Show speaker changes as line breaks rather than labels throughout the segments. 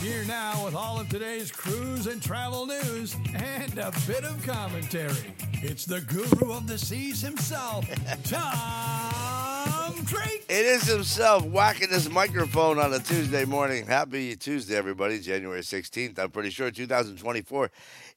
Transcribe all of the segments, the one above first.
Here now with all of today's cruise and travel news and a bit of commentary. It's the guru of the seas himself, Tom Drake.
It is himself whacking this microphone on a Tuesday morning. Happy Tuesday, everybody. January 16th, I'm pretty sure, 2024.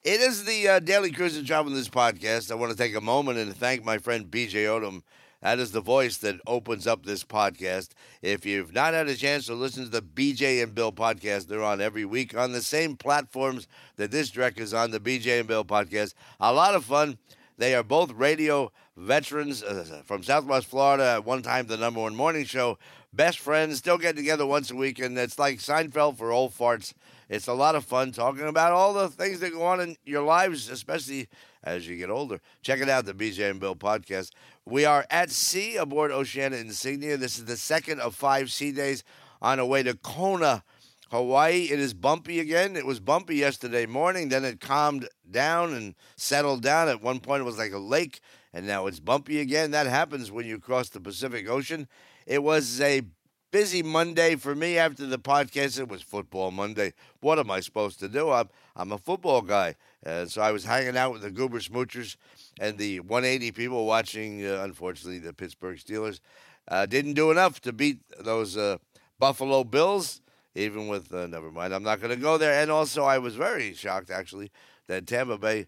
It is the uh, Daily Cruise and Travel News podcast. I want to take a moment and thank my friend BJ Odom. That is the voice that opens up this podcast. If you've not had a chance to listen to the BJ and Bill podcast, they're on every week on the same platforms that this direct is on, the BJ and Bill podcast. A lot of fun. They are both radio veterans uh, from Southwest Florida. At one time, the number one morning show. Best friends, still get together once a week, and it's like Seinfeld for old farts. It's a lot of fun talking about all the things that go on in your lives, especially as you get older. Check it out, the BJ and Bill podcast. We are at sea aboard Oceania Insignia. This is the second of five sea days on our way to Kona, Hawaii. It is bumpy again. It was bumpy yesterday morning. Then it calmed down and settled down. At one point, it was like a lake, and now it's bumpy again. That happens when you cross the Pacific Ocean. It was a busy Monday for me after the podcast. It was football Monday. What am I supposed to do? I'm, I'm a football guy. And so I was hanging out with the Goober Smoochers and the 180 people watching, uh, unfortunately, the Pittsburgh Steelers. Uh, didn't do enough to beat those uh, Buffalo Bills, even with, uh, never mind, I'm not going to go there. And also, I was very shocked, actually, that Tampa Bay.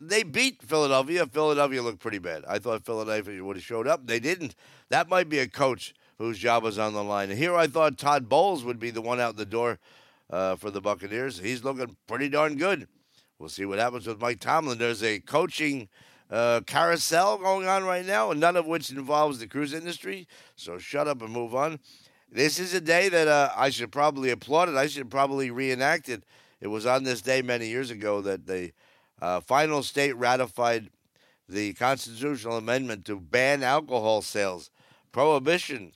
They beat Philadelphia. Philadelphia looked pretty bad. I thought Philadelphia would have showed up. They didn't. That might be a coach whose job was on the line. Here I thought Todd Bowles would be the one out the door uh, for the Buccaneers. He's looking pretty darn good. We'll see what happens with Mike Tomlin. There's a coaching uh, carousel going on right now, and none of which involves the cruise industry. So shut up and move on. This is a day that uh, I should probably applaud it. I should probably reenact it. It was on this day many years ago that the uh, final state ratified the constitutional amendment to ban alcohol sales. Prohibition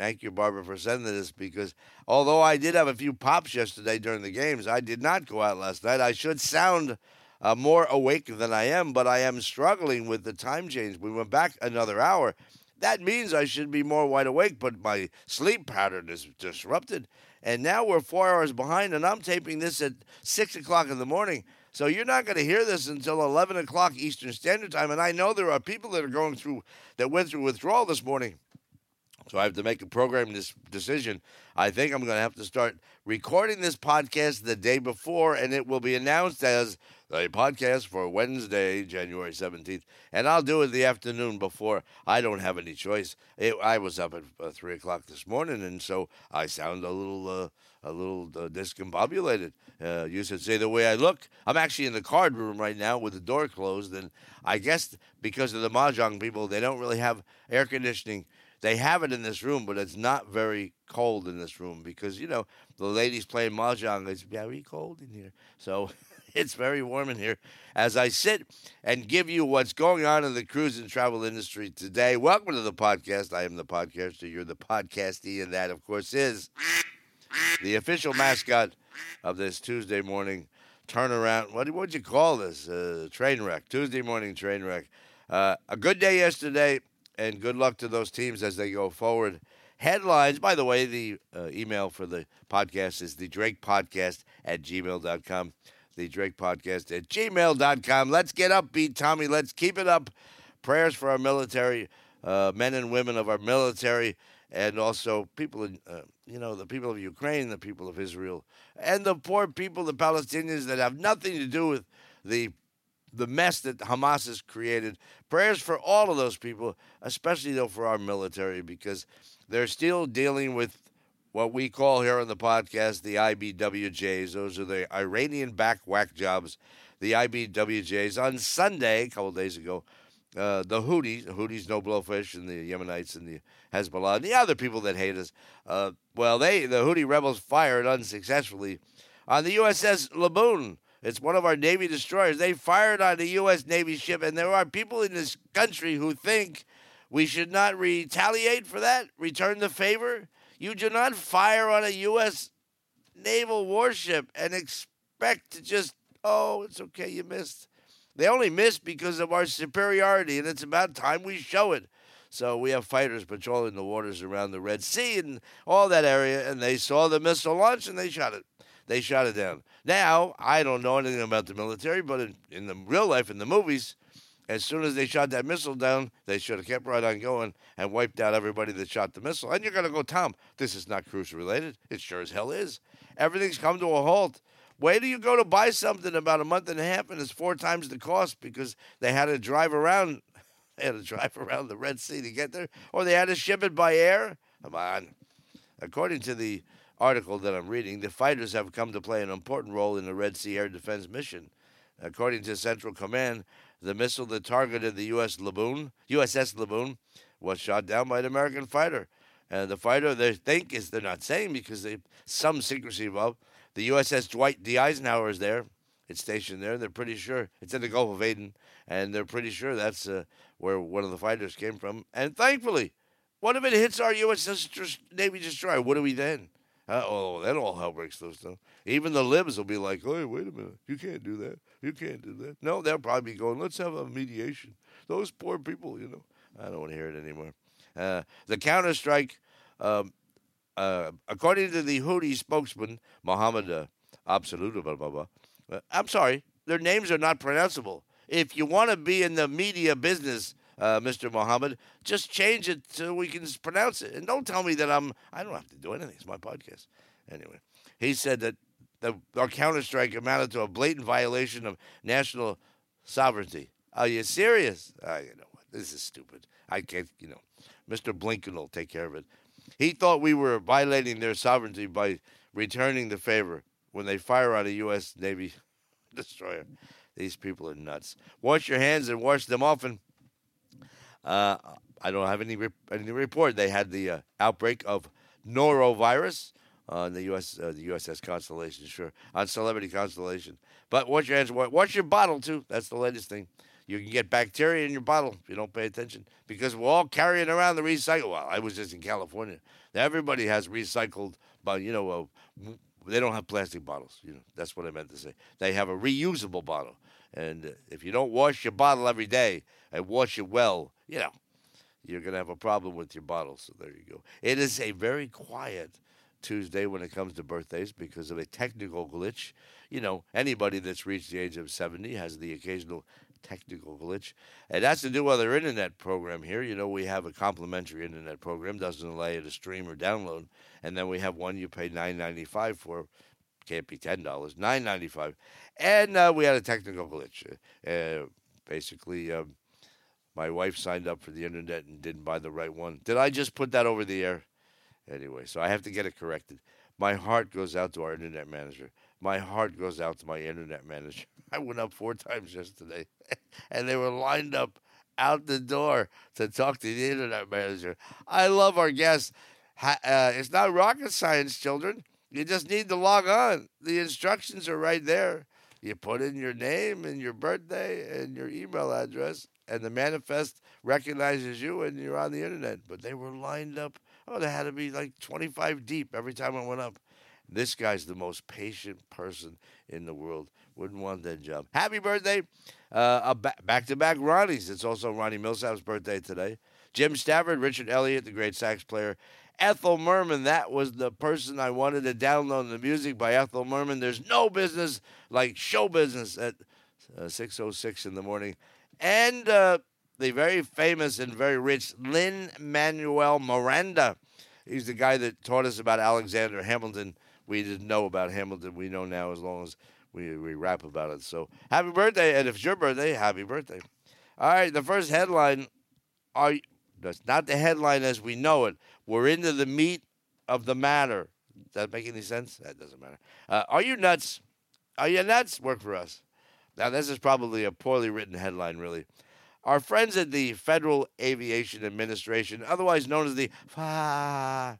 Thank you, Barbara, for sending this because although I did have a few pops yesterday during the games, I did not go out last night. I should sound uh, more awake than I am, but I am struggling with the time change. We went back another hour. That means I should be more wide awake, but my sleep pattern is disrupted. And now we're four hours behind, and I'm taping this at 6 o'clock in the morning. So you're not going to hear this until 11 o'clock Eastern Standard Time. And I know there are people that are going through, that went through withdrawal this morning so I have to make a programming decision. I think I'm going to have to start recording this podcast the day before, and it will be announced as the podcast for Wednesday, January 17th. And I'll do it the afternoon before. I don't have any choice. It, I was up at uh, 3 o'clock this morning, and so I sound a little. Uh, a little uh, discombobulated. Uh, you should say the way I look. I'm actually in the card room right now with the door closed, and I guess because of the mahjong people, they don't really have air conditioning they have it in this room, but it's not very cold in this room because you know the ladies playing mahjong. It's very cold in here, so it's very warm in here. As I sit and give you what's going on in the cruise and travel industry today. Welcome to the podcast. I am the podcaster. You're the podcastee, and that, of course, is the official mascot of this Tuesday morning turnaround. What would you call this? Uh, train wreck. Tuesday morning train wreck. Uh, a good day yesterday and good luck to those teams as they go forward. Headlines, by the way, the uh, email for the podcast is the Drake Podcast at gmail.com. The Drake Podcast at gmail.com. Let's get up, beat Tommy. Let's keep it up. Prayers for our military, uh, men and women of our military, and also people in, uh, you know, the people of Ukraine, the people of Israel, and the poor people, the Palestinians that have nothing to do with the the mess that Hamas has created. Prayers for all of those people, especially though for our military, because they're still dealing with what we call here on the podcast the IBWJs. Those are the Iranian back whack jobs, the IBWJs. On Sunday, a couple days ago, uh, the Houthis, the Houthis, no blowfish, and the Yemenites and the Hezbollah, and the other people that hate us. Uh, well, they the Houthi rebels fired unsuccessfully on the USS Laboon. It's one of our Navy destroyers. They fired on a U.S. Navy ship, and there are people in this country who think we should not retaliate for that, return the favor. You do not fire on a U.S. naval warship and expect to just, oh, it's okay, you missed. They only missed because of our superiority, and it's about time we show it. So we have fighters patrolling the waters around the Red Sea and all that area, and they saw the missile launch and they shot it. They shot it down. Now, I don't know anything about the military, but in, in the real life, in the movies, as soon as they shot that missile down, they should have kept right on going and wiped out everybody that shot the missile. And you're going to go, Tom, this is not cruise related. It sure as hell is. Everything's come to a halt. Wait till you go to buy something about a month and a half, and it's four times the cost because they had to drive around. They had to drive around the Red Sea to get there, or they had to ship it by air. Come on. According to the article that I'm reading, the fighters have come to play an important role in the Red Sea air defense mission. According to Central Command, the missile that targeted the U.S. Laboon, USS Laboon was shot down by an American fighter. And the fighter they think is they're not saying because they some secrecy involved. The USS Dwight D. Eisenhower is there. It's stationed there. They're pretty sure it's in the Gulf of Aden, and they're pretty sure that's uh, where one of the fighters came from. And thankfully, what if it hits our USS Navy destroyer? What are we then? Uh, oh, then all hell breaks loose. Even the libs will be like, "Hey, wait a minute, you can't do that. You can't do that." No, they'll probably be going, "Let's have a mediation." Those poor people, you know. I don't want to hear it anymore. Uh, the counterstrike, um, uh, according to the Houthi spokesman Mohammed uh, Absolute, blah blah blah. Uh, I'm sorry, their names are not pronounceable. If you want to be in the media business, uh, Mr. Mohammed. Just change it so we can pronounce it. And don't tell me that I'm, I don't have to do anything. It's my podcast. Anyway, he said that the, our counterstrike amounted to a blatant violation of national sovereignty. Are you serious? Uh, you know what? This is stupid. I can't, you know, Mr. Blinken will take care of it. He thought we were violating their sovereignty by returning the favor when they fire on a U.S. Navy destroyer. These people are nuts. Wash your hands and wash them often. Uh, I don't have any re- any report. They had the uh, outbreak of norovirus on the US uh, the USS Constellation, sure, on Celebrity Constellation. But wash your hands, wash your bottle too. That's the latest thing. You can get bacteria in your bottle if you don't pay attention because we're all carrying around the recycle. Well, I was just in California. Everybody has recycled, but you know, uh, they don't have plastic bottles. You know, that's what I meant to say. They have a reusable bottle, and if you don't wash your bottle every day and wash it well, you know, you're going to have a problem with your bottle. So there you go. It is a very quiet Tuesday when it comes to birthdays because of a technical glitch. You know, anybody that's reached the age of 70 has the occasional technical glitch. And that's do with our internet program here. You know, we have a complimentary internet program, doesn't allow you to stream or download. And then we have one you pay nine ninety five for. Can't be ten dollars, nine ninety five. And uh, we had a technical glitch. Uh, basically, um, my wife signed up for the internet and didn't buy the right one. Did I just put that over the air? Anyway, so I have to get it corrected. My heart goes out to our internet manager. My heart goes out to my internet manager. I went up four times yesterday, and they were lined up out the door to talk to the internet manager. I love our guests. Uh, it's not rocket science, children. You just need to log on. The instructions are right there. You put in your name and your birthday and your email address, and the manifest recognizes you and you're on the internet. But they were lined up. Oh, they had to be like 25 deep every time I went up. This guy's the most patient person in the world. Wouldn't want that job. Happy birthday. Back to back Ronnie's. It's also Ronnie Milsap's birthday today. Jim Stafford, Richard Elliot, the great sax player. Ethel Merman, that was the person I wanted to download the music by Ethel Merman. There's no business like show business at uh, 6.06 in the morning and uh, the very famous and very rich Lin Manuel Miranda. He's the guy that taught us about Alexander Hamilton. We didn't know about Hamilton. We know now as long as we, we rap about it. So happy birthday. And if it's your birthday, happy birthday. All right, the first headline are that's not the headline as we know it. We're into the meat of the matter. Does that make any sense? That doesn't matter. Uh, are you nuts? Are you nuts? Work for us. Now, this is probably a poorly written headline, really. Our friends at the Federal Aviation Administration, otherwise known as the FAA,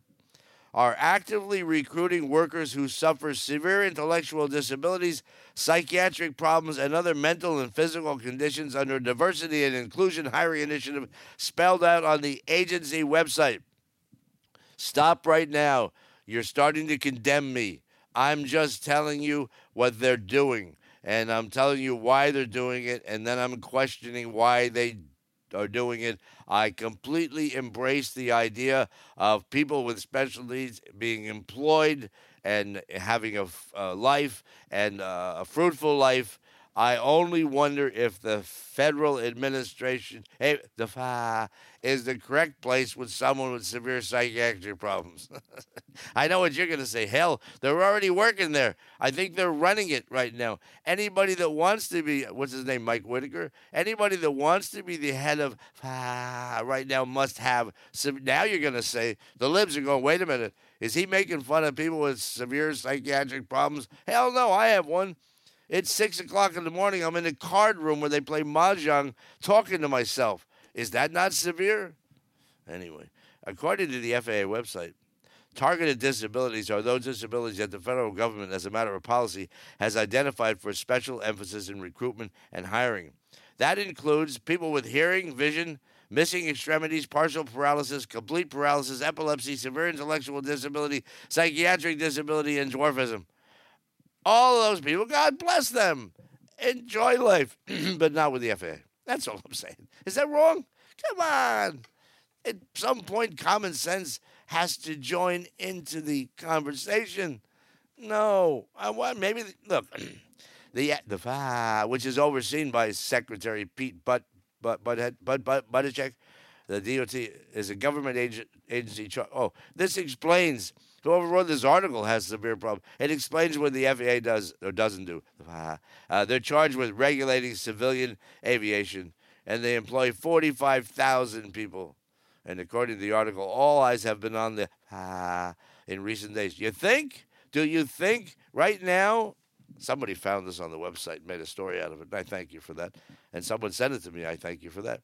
are actively recruiting workers who suffer severe intellectual disabilities, psychiatric problems, and other mental and physical conditions under a diversity and inclusion hiring initiative spelled out on the agency website. Stop right now. You're starting to condemn me. I'm just telling you what they're doing, and I'm telling you why they're doing it, and then I'm questioning why they are doing it. I completely embrace the idea of people with special needs being employed and having a, a life and uh, a fruitful life. I only wonder if the federal administration, hey, the FA, is the correct place with someone with severe psychiatric problems. I know what you're going to say. Hell, they're already working there. I think they're running it right now. Anybody that wants to be, what's his name, Mike Whitaker? Anybody that wants to be the head of FA right now must have. Now you're going to say, the libs are going, wait a minute. Is he making fun of people with severe psychiatric problems? Hell no, I have one. It's six o'clock in the morning. I'm in the card room where they play mahjong, talking to myself. Is that not severe? Anyway, according to the FAA website, targeted disabilities are those disabilities that the federal government, as a matter of policy, has identified for special emphasis in recruitment and hiring. That includes people with hearing, vision, missing extremities, partial paralysis, complete paralysis, epilepsy, severe intellectual disability, psychiatric disability, and dwarfism. All those people, God bless them. Enjoy life, but not with the FAA. That's all I'm saying. Is that wrong? Come on. At some point, common sense has to join into the conversation. No, I want maybe look the the FA, which is overseen by Secretary Pete Butt Butt Butthead Bud Bud Buttigieg. The DOT is a government agency. oh, this explains Whoever wrote this article has severe problem. It explains what the FAA does or doesn't do. Uh, they're charged with regulating civilian aviation, and they employ 45,000 people. And according to the article, all eyes have been on the uh, in recent days. You think? Do you think right now? Somebody found this on the website, made a story out of it. And I thank you for that. And someone sent it to me. I thank you for that.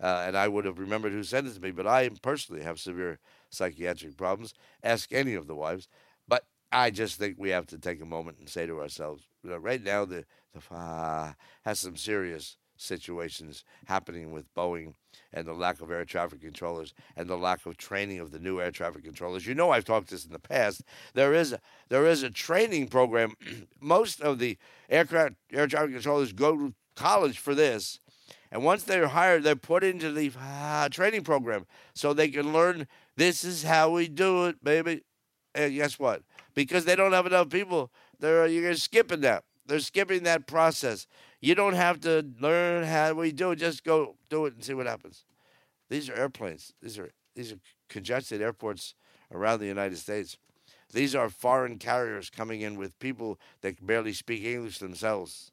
Uh, and I would have remembered who sent it to me, but I personally have severe psychiatric problems. Ask any of the wives. But I just think we have to take a moment and say to ourselves, you know, right now the the uh, has some serious situations happening with Boeing and the lack of air traffic controllers and the lack of training of the new air traffic controllers. You know, I've talked this in the past. There is a, there is a training program. Most of the aircraft air traffic controllers go to college for this. And once they're hired, they're put into the uh, training program so they can learn this is how we do it, baby. And guess what? Because they don't have enough people, they're you're skipping that. They're skipping that process. You don't have to learn how we do it. Just go do it and see what happens. These are airplanes. These are these are congested airports around the United States. These are foreign carriers coming in with people that barely speak English themselves.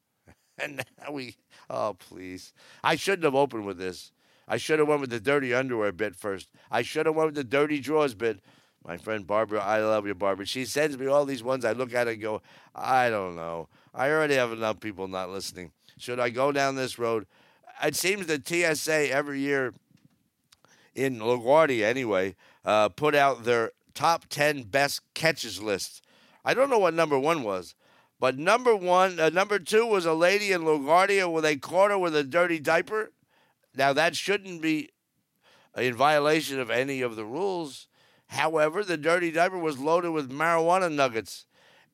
And now we, oh please, I shouldn't have opened with this. I should have went with the dirty underwear bit first. I should have went with the dirty drawers bit. My friend Barbara, I love you, Barbara. She sends me all these ones. I look at it and go, I don't know. I already have enough people not listening. Should I go down this road? It seems that TSA every year in LaGuardia, anyway, uh, put out their top 10 best catches list. I don't know what number one was, but number one, uh, number two was a lady in LaGuardia where they caught her with a dirty diaper. Now, that shouldn't be in violation of any of the rules. However, the dirty diaper was loaded with marijuana nuggets.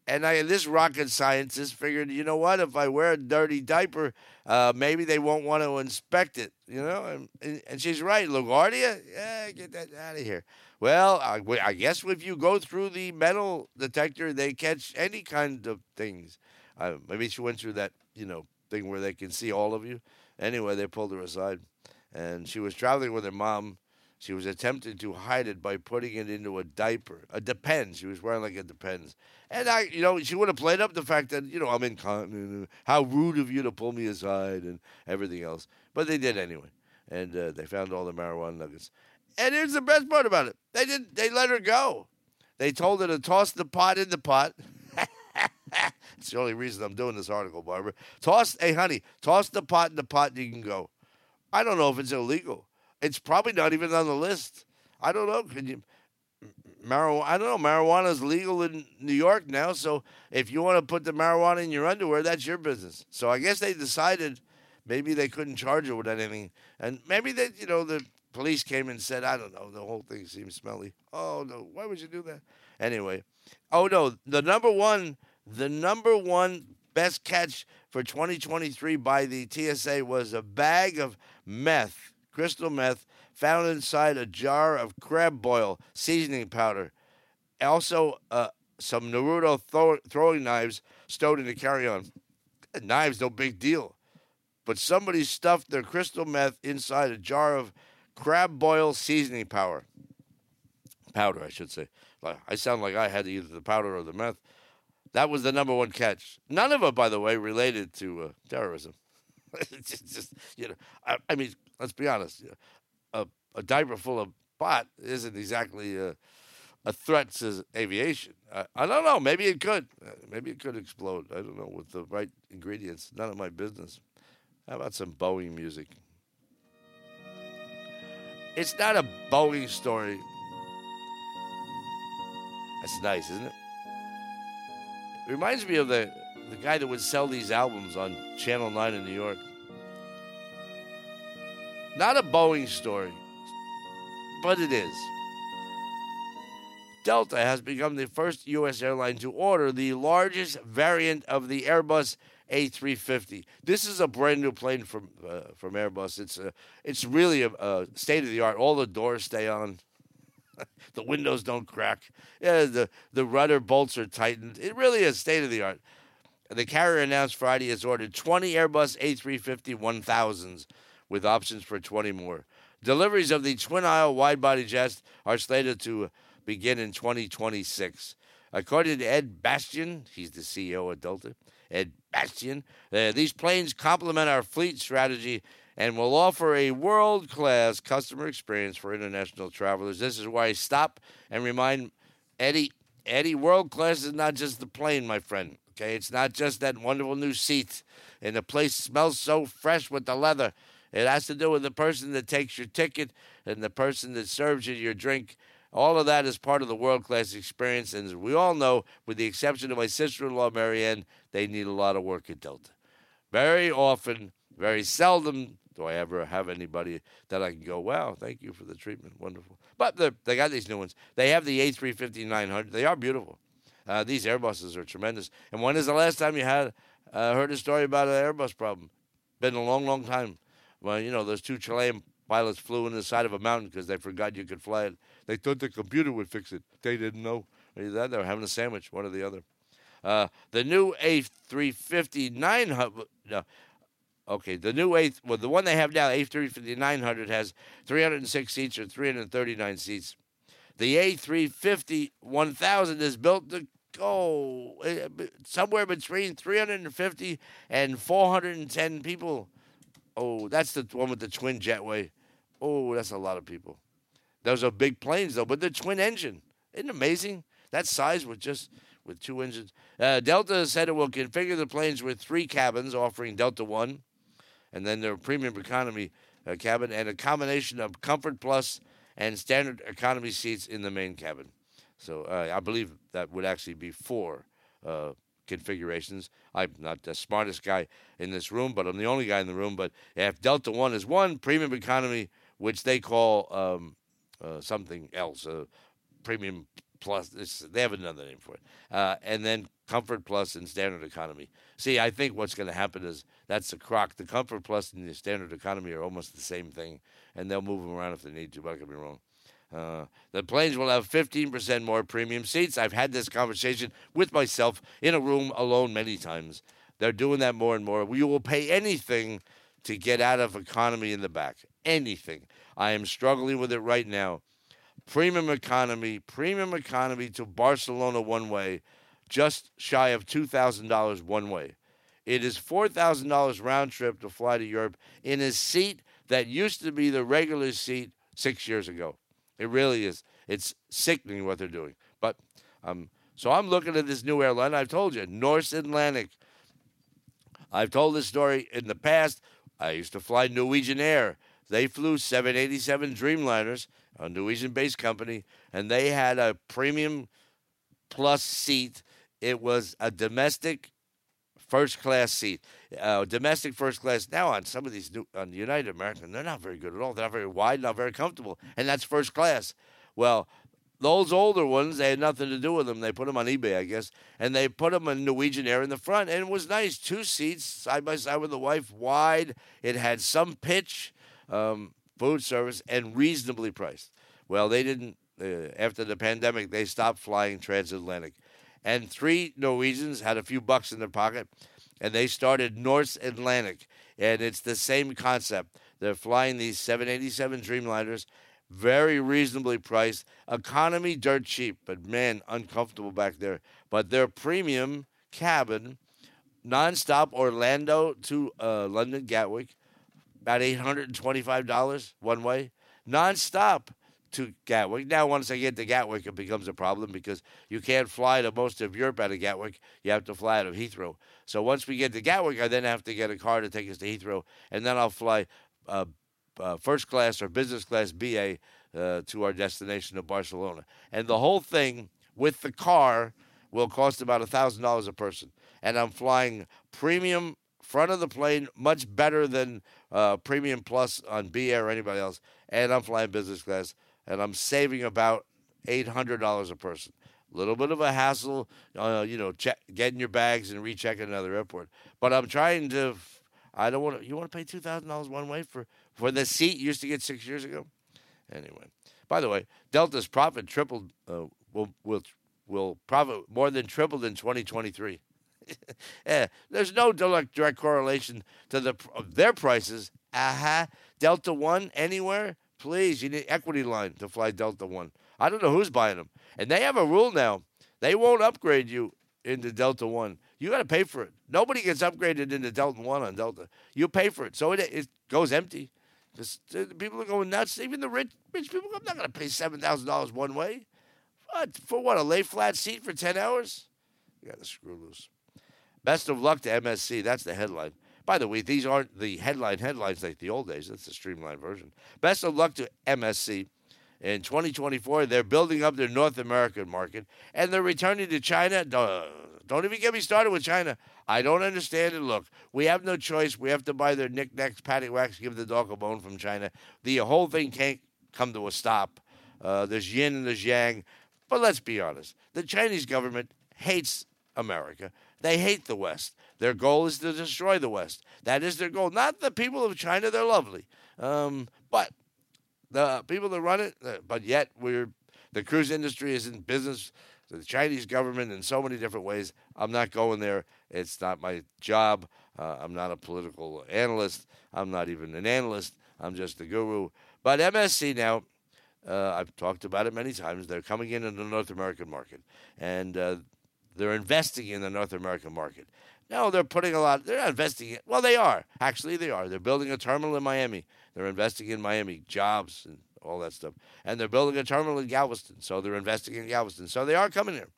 And I, this rocket scientist figured, you know what? If I wear a dirty diaper, uh, maybe they won't want to inspect it. You know, and, and she's right. LaGuardia, yeah, get that out of here. Well, I, I, guess if you go through the metal detector, they catch any kind of things. Uh, maybe she went through that, you know, thing where they can see all of you. Anyway, they pulled her aside, and she was traveling with her mom. She was attempting to hide it by putting it into a diaper, a Depends. She was wearing like a Depends, and I, you know, she would have played up the fact that you know I'm incontinent. How rude of you to pull me aside and everything else. But they did anyway, and uh, they found all the marijuana nuggets. And here's the best part about it: they didn't, They let her go. They told her to toss the pot in the pot. It's the only reason I'm doing this article, Barbara. Toss, hey, honey, toss the pot in the pot and you can go. I don't know if it's illegal. It's probably not even on the list. I don't know. Can you? Marijuana. I don't know. Marijuana is legal in New York now, so if you want to put the marijuana in your underwear, that's your business. So I guess they decided maybe they couldn't charge her with anything, and maybe they, you know, the police came and said, I don't know, the whole thing seems smelly. Oh no, why would you do that? Anyway, oh no, the number one, the number one best catch for 2023 by the TSA was a bag of meth, crystal meth, found inside a jar of crab boil seasoning powder. Also, uh, some Naruto throw- throwing knives stowed in the carry on. Knives, no big deal. But somebody stuffed their crystal meth inside a jar of crab boil seasoning powder. Powder, I should say. I sound like I had either the powder or the meth. That was the number one catch. None of it, by the way, related to uh, terrorism. just, you know, I, I, mean, let's be honest. A, a diaper full of pot isn't exactly a, a threat to aviation. I, I, don't know. Maybe it could. Uh, maybe it could explode. I don't know with the right ingredients. None of my business. How about some Boeing music? It's not a Boeing story. That's nice, isn't it? It reminds me of the, the guy that would sell these albums on Channel 9 in New York. Not a Boeing story, but it is. Delta has become the first U.S. airline to order the largest variant of the Airbus A350. This is a brand new plane from uh, from Airbus. It's a, it's really a, a state of the art. All the doors stay on. the windows don't crack. Yeah, the the rudder bolts are tightened. It really is state of the art. The carrier announced Friday has ordered 20 Airbus A350 1000s with options for 20 more. Deliveries of the twin aisle wide body jets are slated to begin in 2026. According to Ed Bastian, he's the CEO of Delta, Ed Bastian, uh, these planes complement our fleet strategy and will offer a world class customer experience for international travelers. This is why I stop and remind Eddie Eddie, world class is not just the plane, my friend. Okay, it's not just that wonderful new seat, and the place smells so fresh with the leather. It has to do with the person that takes your ticket and the person that serves you your drink. All of that is part of the world class experience. And as we all know, with the exception of my sister in law, Marianne, they need a lot of work at Delta. Very often, very seldom do I ever have anybody that I can go, wow, thank you for the treatment. Wonderful. But they got these new ones. They have the A350 900. They are beautiful. Uh, these Airbuses are tremendous. And when is the last time you had uh, heard a story about an Airbus problem? Been a long, long time. Well, you know, those two Chilean pilots flew in the side of a mountain because they forgot you could fly it. They thought the computer would fix it. They didn't know. Either that, they were having a sandwich, one or the other. Uh, the new A350 900. No, okay, the new A. Well, the one they have now, A350 900, has 306 seats or 339 seats. The A350 1000 is built to go eh, somewhere between 350 and 410 people. Oh, that's the one with the twin jetway. Oh, that's a lot of people. Those are big planes though, but they're twin engine. Isn't amazing? That size with just with two engines. Uh, Delta said it will configure the planes with three cabins, offering Delta One, and then their premium economy uh, cabin, and a combination of Comfort Plus and standard economy seats in the main cabin. So uh, I believe that would actually be four uh, configurations. I'm not the smartest guy in this room, but I'm the only guy in the room. But if Delta One is one, premium economy, which they call um, uh, something else, uh, premium plus. they have another name for it, uh, and then Comfort Plus and Standard Economy. See, I think what's going to happen is that's the crock. The Comfort Plus and the Standard Economy are almost the same thing, and they'll move them around if they need to. But I could be wrong. Uh, the planes will have 15% more premium seats. I've had this conversation with myself in a room alone many times. They're doing that more and more. We will pay anything to get out of economy in the back. Anything. I am struggling with it right now. Premium economy, premium economy to Barcelona one way, just shy of $2,000 one way. It is $4,000 round trip to fly to Europe in a seat that used to be the regular seat six years ago. It really is. It's sickening what they're doing. But um, so I'm looking at this new airline. I've told you, Norse Atlantic. I've told this story in the past. I used to fly Norwegian Air. They flew 787 Dreamliners, a Norwegian based company, and they had a premium plus seat. It was a domestic first class seat. Uh, domestic first class. Now on some of these new, on United American, they're not very good at all. They're not very wide, not very comfortable, and that's first class. Well, those older ones, they had nothing to do with them. They put them on eBay, I guess, and they put them in Norwegian Air in the front, and it was nice. Two seats side by side with the wife, wide. It had some pitch, um, food service, and reasonably priced. Well, they didn't. Uh, after the pandemic, they stopped flying transatlantic, and three Norwegians had a few bucks in their pocket, and they started Norse Atlantic, and it's the same concept. They're flying these 787 Dreamliners very reasonably priced. Economy, dirt cheap, but man, uncomfortable back there. But their premium cabin, nonstop Orlando to uh, London Gatwick, about $825 one way, nonstop to Gatwick. Now, once I get to Gatwick, it becomes a problem because you can't fly to most of Europe out of Gatwick. You have to fly out of Heathrow. So once we get to Gatwick, I then have to get a car to take us to Heathrow, and then I'll fly uh, uh, first class or business class BA uh, to our destination of Barcelona. And the whole thing with the car will cost about $1,000 a person. And I'm flying premium front of the plane, much better than uh, premium plus on BA or anybody else. And I'm flying business class, and I'm saving about $800 a person. A little bit of a hassle, uh, you know, check, getting your bags and rechecking another airport. But I'm trying to. I don't want to. You want to pay two thousand dollars one way for for the seat you used to get six years ago? Anyway, by the way, Delta's profit tripled. Uh, will will will profit more than tripled in 2023. yeah, there's no direct direct correlation to the their prices. Aha, uh-huh. Delta One anywhere, please. You need equity line to fly Delta One. I don't know who's buying them, and they have a rule now. They won't upgrade you into Delta One. You got to pay for it. Nobody gets upgraded into Delta One on Delta. You pay for it, so it it goes empty. Because uh, people are going nuts. Even the rich rich people, I'm not going to pay seven thousand dollars one way. What for? What a lay flat seat for ten hours? You got to screw loose. Best of luck to MSC. That's the headline. By the way, these aren't the headline headlines like the old days. That's the streamlined version. Best of luck to MSC. In 2024, they're building up their North American market and they're returning to China. Don't even get me started with China. I don't understand it. Look, we have no choice. We have to buy their knickknacks, patty wax, give the dog a bone from China. The whole thing can't come to a stop. Uh, there's yin and there's yang. But let's be honest the Chinese government hates America. They hate the West. Their goal is to destroy the West. That is their goal. Not the people of China, they're lovely. Um, but the people that run it, uh, but yet we're the cruise industry is in business the Chinese government in so many different ways. I'm not going there. It's not my job. Uh, I'm not a political analyst. I'm not even an analyst. I'm just a guru. But MSC now, uh, I've talked about it many times. They're coming in in the North American market, and uh, they're investing in the North American market. No, they're putting a lot. They're not investing. In, well, they are actually. They are. They're building a terminal in Miami. They're investing in Miami jobs and all that stuff. And they're building a terminal in Galveston, so they're investing in Galveston. So they are coming here.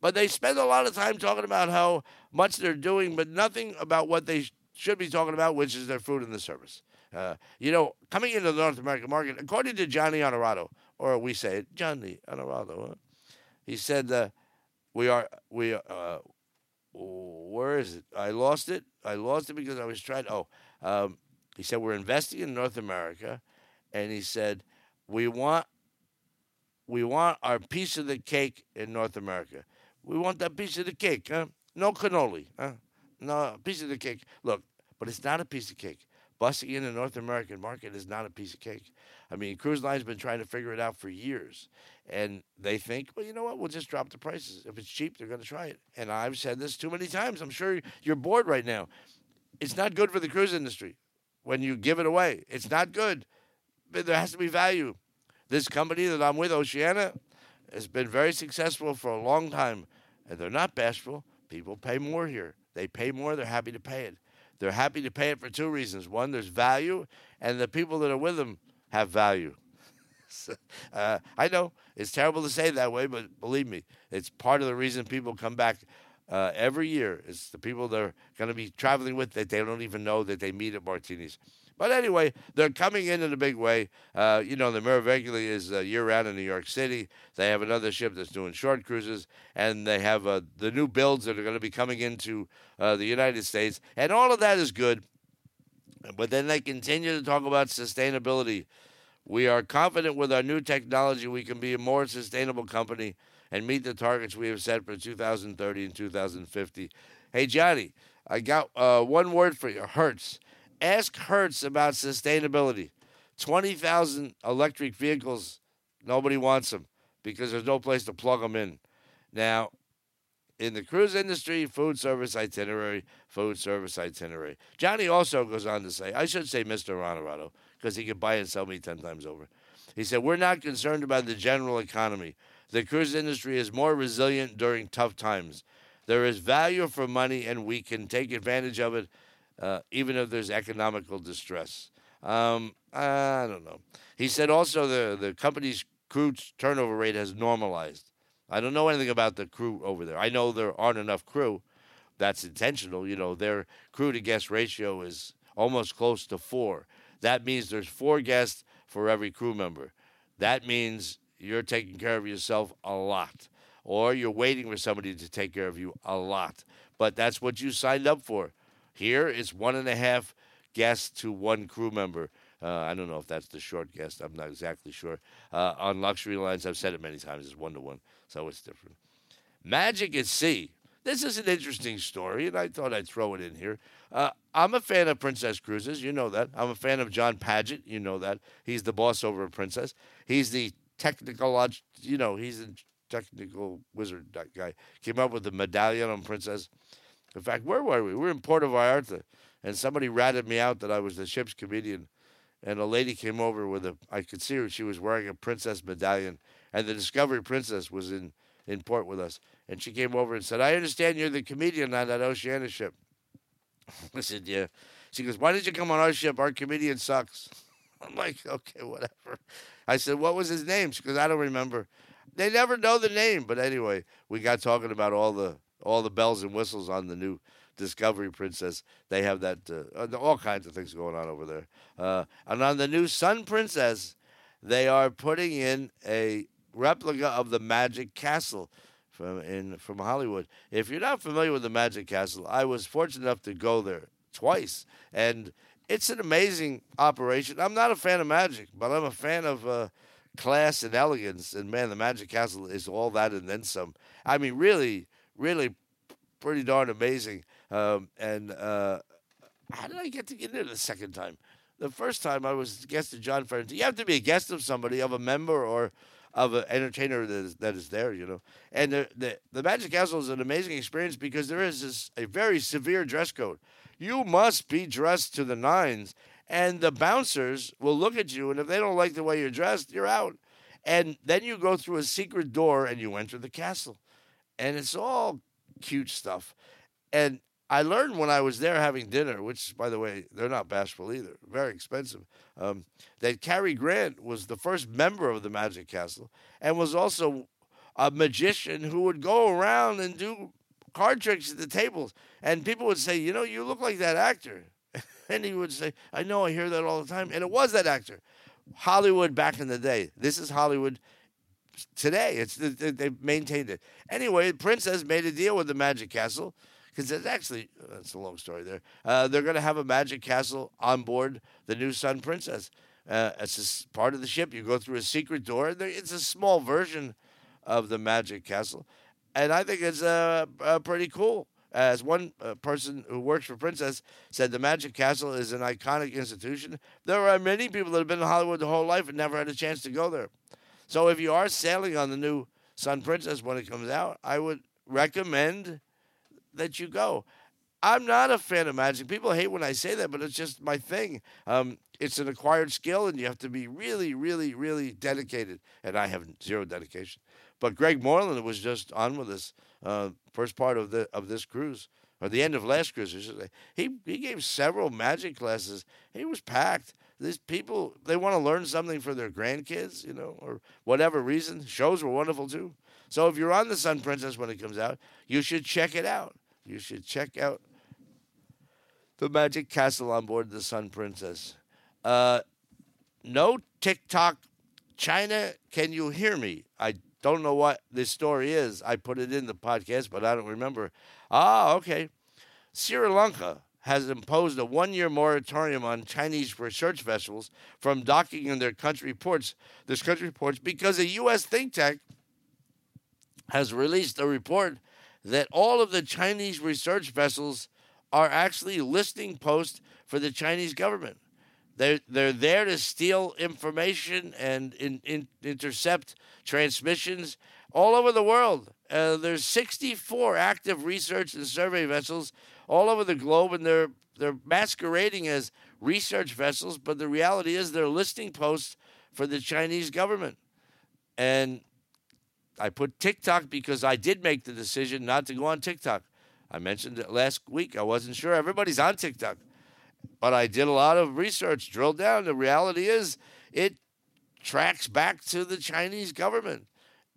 But they spend a lot of time talking about how much they're doing, but nothing about what they should be talking about, which is their food and the service. Uh, you know, coming into the North American market, according to Johnny Honorado, or we say it, Johnny Honorado, huh? he said, uh, "We are we uh, where is it? I lost it. I lost it because I was trying. Oh, um, he said we're investing in North America, and he said we want we want our piece of the cake in North America. We want that piece of the cake, huh? No cannoli, huh? No piece of the cake. Look, but it's not a piece of cake. Busting in the North American market is not a piece of cake. I mean, cruise lines have been trying to figure it out for years, and they think, well, you know what? We'll just drop the prices. If it's cheap, they're going to try it. And I've said this too many times. I'm sure you're bored right now. It's not good for the cruise industry when you give it away. It's not good. There has to be value. This company that I'm with, Oceania, has been very successful for a long time, and they're not bashful. People pay more here. They pay more, they're happy to pay it. They're happy to pay it for two reasons. One, there's value, and the people that are with them have value. uh, I know it's terrible to say that way, but believe me, it's part of the reason people come back. uh, every year. It's the people they're going to be traveling with that they don't even know that they meet at Martinis. But anyway, they're coming in in a big way. Uh, you know, the Meraviglia is uh, year round in New York City. They have another ship that's doing short cruises, and they have uh, the new builds that are going to be coming into uh, the United States. And all of that is good. But then they continue to talk about sustainability. We are confident with our new technology we can be a more sustainable company and meet the targets we have set for 2030 and 2050. Hey, Johnny, I got uh, one word for you Hertz. Ask Hertz about sustainability. 20,000 electric vehicles, nobody wants them because there's no place to plug them in. Now, in the cruise industry, food service itinerary, food service itinerary. Johnny also goes on to say, I should say Mr. Honorado, because he could buy and sell me 10 times over. He said, We're not concerned about the general economy. The cruise industry is more resilient during tough times. There is value for money, and we can take advantage of it uh, even if there's economical distress. Um, I don't know. He said also the, the company's crew turnover rate has normalized. I don't know anything about the crew over there. I know there aren't enough crew. That's intentional. You know, their crew to guest ratio is almost close to four. That means there's four guests for every crew member. That means you're taking care of yourself a lot, or you're waiting for somebody to take care of you a lot. But that's what you signed up for. Here it's one and a half guests to one crew member. Uh, I don't know if that's the short guest. I'm not exactly sure. Uh, on luxury lines, I've said it many times, it's one to one, so it's different. Magic at Sea. This is an interesting story, and I thought I'd throw it in here. Uh, I'm a fan of Princess Cruises. You know that. I'm a fan of John Padgett. You know that. He's the boss over Princess. He's the technical, you know, he's the technical wizard guy. Came up with the medallion on Princess. In fact, where were we? We were in Puerto Vallarta, and somebody ratted me out that I was the ship's comedian. And a lady came over with a, I could see her, she was wearing a princess medallion. And the Discovery Princess was in, in port with us. And she came over and said, I understand you're the comedian on that Oceania ship. I said, yeah. She goes, why did you come on our ship? Our comedian sucks. I'm like, okay, whatever. I said, what was his name? She goes, I don't remember. They never know the name. But anyway, we got talking about all the all the bells and whistles on the new Discovery Princess. They have that uh, all kinds of things going on over there. Uh, and on the new Sun Princess, they are putting in a replica of the Magic Castle from in from Hollywood. If you're not familiar with the Magic Castle, I was fortunate enough to go there twice, and it's an amazing operation. I'm not a fan of magic, but I'm a fan of uh, class and elegance. And man, the Magic Castle is all that and then some. I mean, really really pretty darn amazing. Um, and uh, how did I get to get in there the second time? The first time I was a guest of John Ferentino. You have to be a guest of somebody, of a member, or of an entertainer that is, that is there, you know. And the, the, the Magic Castle is an amazing experience because there is this, a very severe dress code. You must be dressed to the nines, and the bouncers will look at you, and if they don't like the way you're dressed, you're out. And then you go through a secret door and you enter the castle and it's all cute stuff. And I learned when I was there having dinner, which, by the way, they're not bashful either, very expensive, um, that Cary Grant was the first member of the Magic Castle and was also a magician who would go around and do card tricks at the tables. And people would say, You know, you look like that actor. and he would say, I know, I hear that all the time. And it was that actor. Hollywood back in the day. This is Hollywood today. It's they've maintained it. Anyway, Princess made a deal with the Magic Castle because it's actually that's a long story there. Uh, they're going to have a Magic Castle on board the new Sun Princess. Uh, it's part of the ship. You go through a secret door. It's a small version of the Magic Castle, and I think it's uh, uh pretty cool. As one uh, person who works for Princess said, the Magic Castle is an iconic institution. There are many people that have been in Hollywood their whole life and never had a chance to go there. So if you are sailing on the new Sun Princess when it comes out, I would recommend that you go. I'm not a fan of magic. People hate when I say that, but it's just my thing. Um, it's an acquired skill, and you have to be really, really, really dedicated. And I have zero dedication. But Greg Moreland was just on with us uh, first part of the of this cruise, or the end of last cruise. He he gave several magic classes. He was packed these people they want to learn something for their grandkids, you know, or whatever reason. Shows were wonderful too. So if you're on the Sun Princess when it comes out, you should check it out. You should check out the Magic Castle on board the Sun Princess. Uh, no TikTok. China, can you hear me? I don't know what this story is. I put it in the podcast, but I don't remember. Ah, okay. Sri Lanka has imposed a one year moratorium on Chinese research vessels from docking in their country ports, this country ports, because a U.S. think tank has released a report that all of the Chinese research vessels are actually listing posts for the Chinese government. They're, they're there to steal information and in, in, intercept transmissions all over the world. Uh, there's 64 active research and survey vessels all over the globe, and they're they're masquerading as research vessels, but the reality is they're listing posts for the Chinese government. And I put TikTok because I did make the decision not to go on TikTok. I mentioned it last week. I wasn't sure. Everybody's on TikTok. But I did a lot of research, drilled down. The reality is it tracks back to the Chinese government.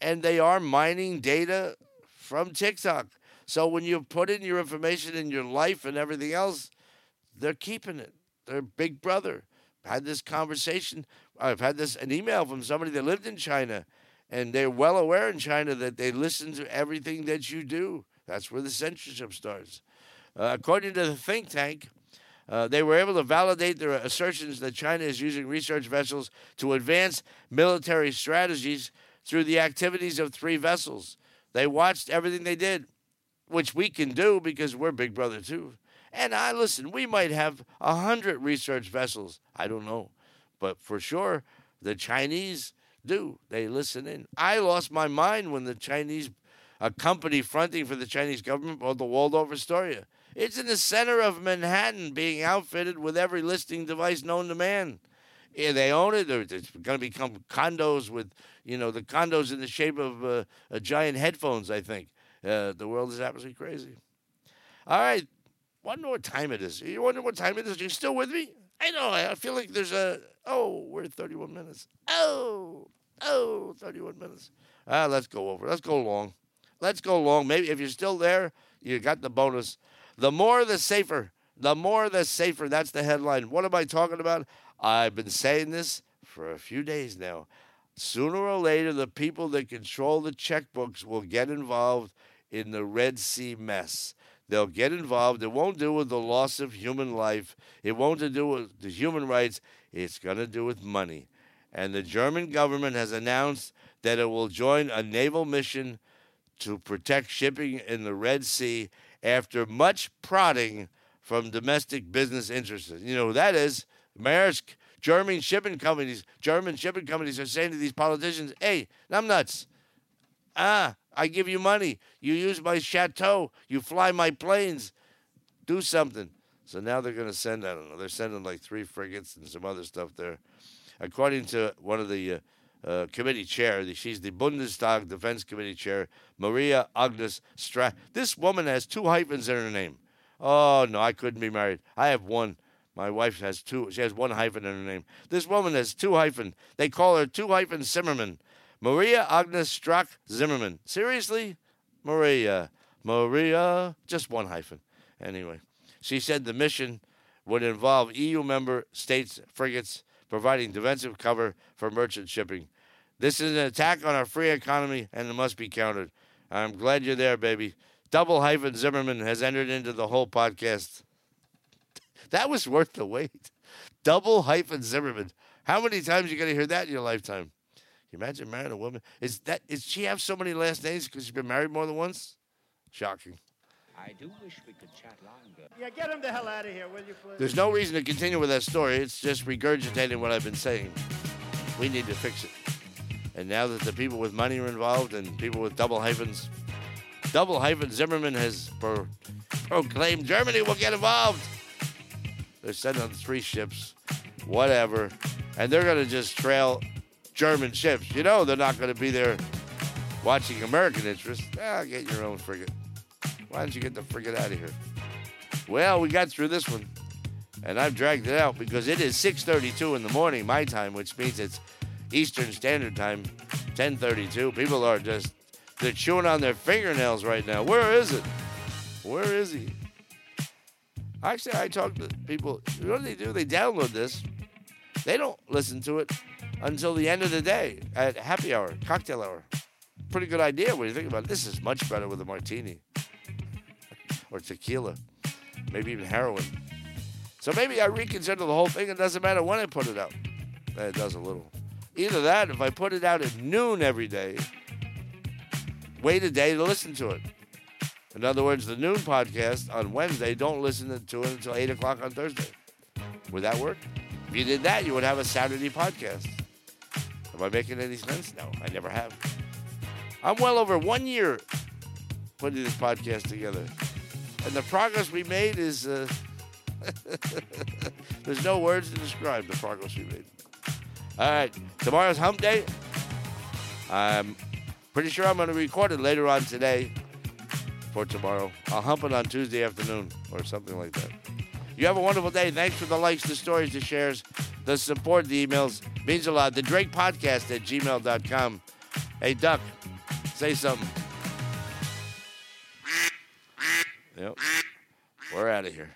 And they are mining data from TikTok. So when you put in your information in your life and everything else, they're keeping it. They're big brother. I had this conversation. I've had this an email from somebody that lived in China, and they're well aware in China that they listen to everything that you do. That's where the censorship starts. Uh, according to the think tank, uh, they were able to validate their assertions that China is using research vessels to advance military strategies through the activities of three vessels. They watched everything they did, which we can do because we're Big Brother too. And I listen, we might have a hundred research vessels. I don't know, but for sure, the Chinese do. They listen in. I lost my mind when the Chinese, a company fronting for the Chinese government, bought the Waldorf Astoria. It's in the center of Manhattan, being outfitted with every listing device known to man. Yeah, they own it. It's going to become condos with, you know, the condos in the shape of uh, a giant headphones. I think uh, the world is absolutely crazy. All right, wonder what time it is. You wonder what time it is? Are you still with me? I know. I feel like there's a. Oh, we're at 31 minutes. Oh, oh, 31 minutes. Ah, let's go over. Let's go long. Let's go long. Maybe if you're still there, you got the bonus. The more, the safer. The more, the safer. That's the headline. What am I talking about? I've been saying this for a few days now. Sooner or later, the people that control the checkbooks will get involved in the Red Sea mess. They'll get involved. It won't do with the loss of human life. It won't do with the human rights. It's going to do with money. And the German government has announced that it will join a naval mission to protect shipping in the Red Sea after much prodding from domestic business interests. You know who that is? Maersk, German shipping companies. German shipping companies are saying to these politicians, "Hey, I'm nuts. Ah, I give you money. You use my chateau. You fly my planes. Do something." So now they're going to send. I don't know. They're sending like three frigates and some other stuff there. According to one of the uh, uh, committee chair. She's the Bundestag Defense Committee chair, Maria Agnes Strack. This woman has two hyphens in her name. Oh, no, I couldn't be married. I have one. My wife has two. She has one hyphen in her name. This woman has two hyphen. They call her two hyphen Zimmerman. Maria Agnes Strack Zimmerman. Seriously? Maria. Maria. Just one hyphen. Anyway, she said the mission would involve EU member states frigates providing defensive cover for merchant shipping. This is an attack on our free economy and it must be countered. I'm glad you're there, baby. Double hyphen Zimmerman has entered into the whole podcast. That was worth the wait. Double hyphen Zimmerman. How many times are you going to hear that in your lifetime? Can you imagine marrying a woman? Is that is she have so many last names because she's been married more than once? Shocking.
I do wish we could chat longer.
Yeah, get him the hell out of here, will you, please?
There's no reason to continue with that story. It's just regurgitating what I've been saying. We need to fix it. And now that the people with money are involved and people with double hyphens, double hyphen Zimmerman has pro- proclaimed Germany will get involved. They're sending on three ships, whatever, and they're going to just trail German ships. You know they're not going to be there watching American interests. Ah, get your own frigate. Why don't you get the frigate out of here? Well, we got through this one, and I've dragged it out because it is 6:32 in the morning my time, which means it's Eastern Standard Time, 10:32. People are just They're chewing on their fingernails right now. Where is it? Where is he? Actually, I talk to people. What do they do? They download this. They don't listen to it until the end of the day at happy hour, cocktail hour. Pretty good idea when you think about it. This is much better with a martini or tequila, maybe even heroin. So maybe I reconsider the whole thing. It doesn't matter when I put it out. Eh, It does a little. Either that, if I put it out at noon every day, wait a day to listen to it. In other words, the noon podcast on Wednesday, don't listen to it until 8 o'clock on Thursday. Would that work? If you did that, you would have a Saturday podcast. Am I making any sense? No, I never have. I'm well over one year putting this podcast together. And the progress we made is. Uh, there's no words to describe the progress we made. All right, tomorrow's hump day. I'm pretty sure I'm going to record it later on today for tomorrow. I'll hump it on Tuesday afternoon or something like that. You have a wonderful day. Thanks for the likes, the stories, the shares, the support, the emails. Means a lot. The Drake Podcast at gmail.com. Hey, Duck, say something. Yep. We're out of here.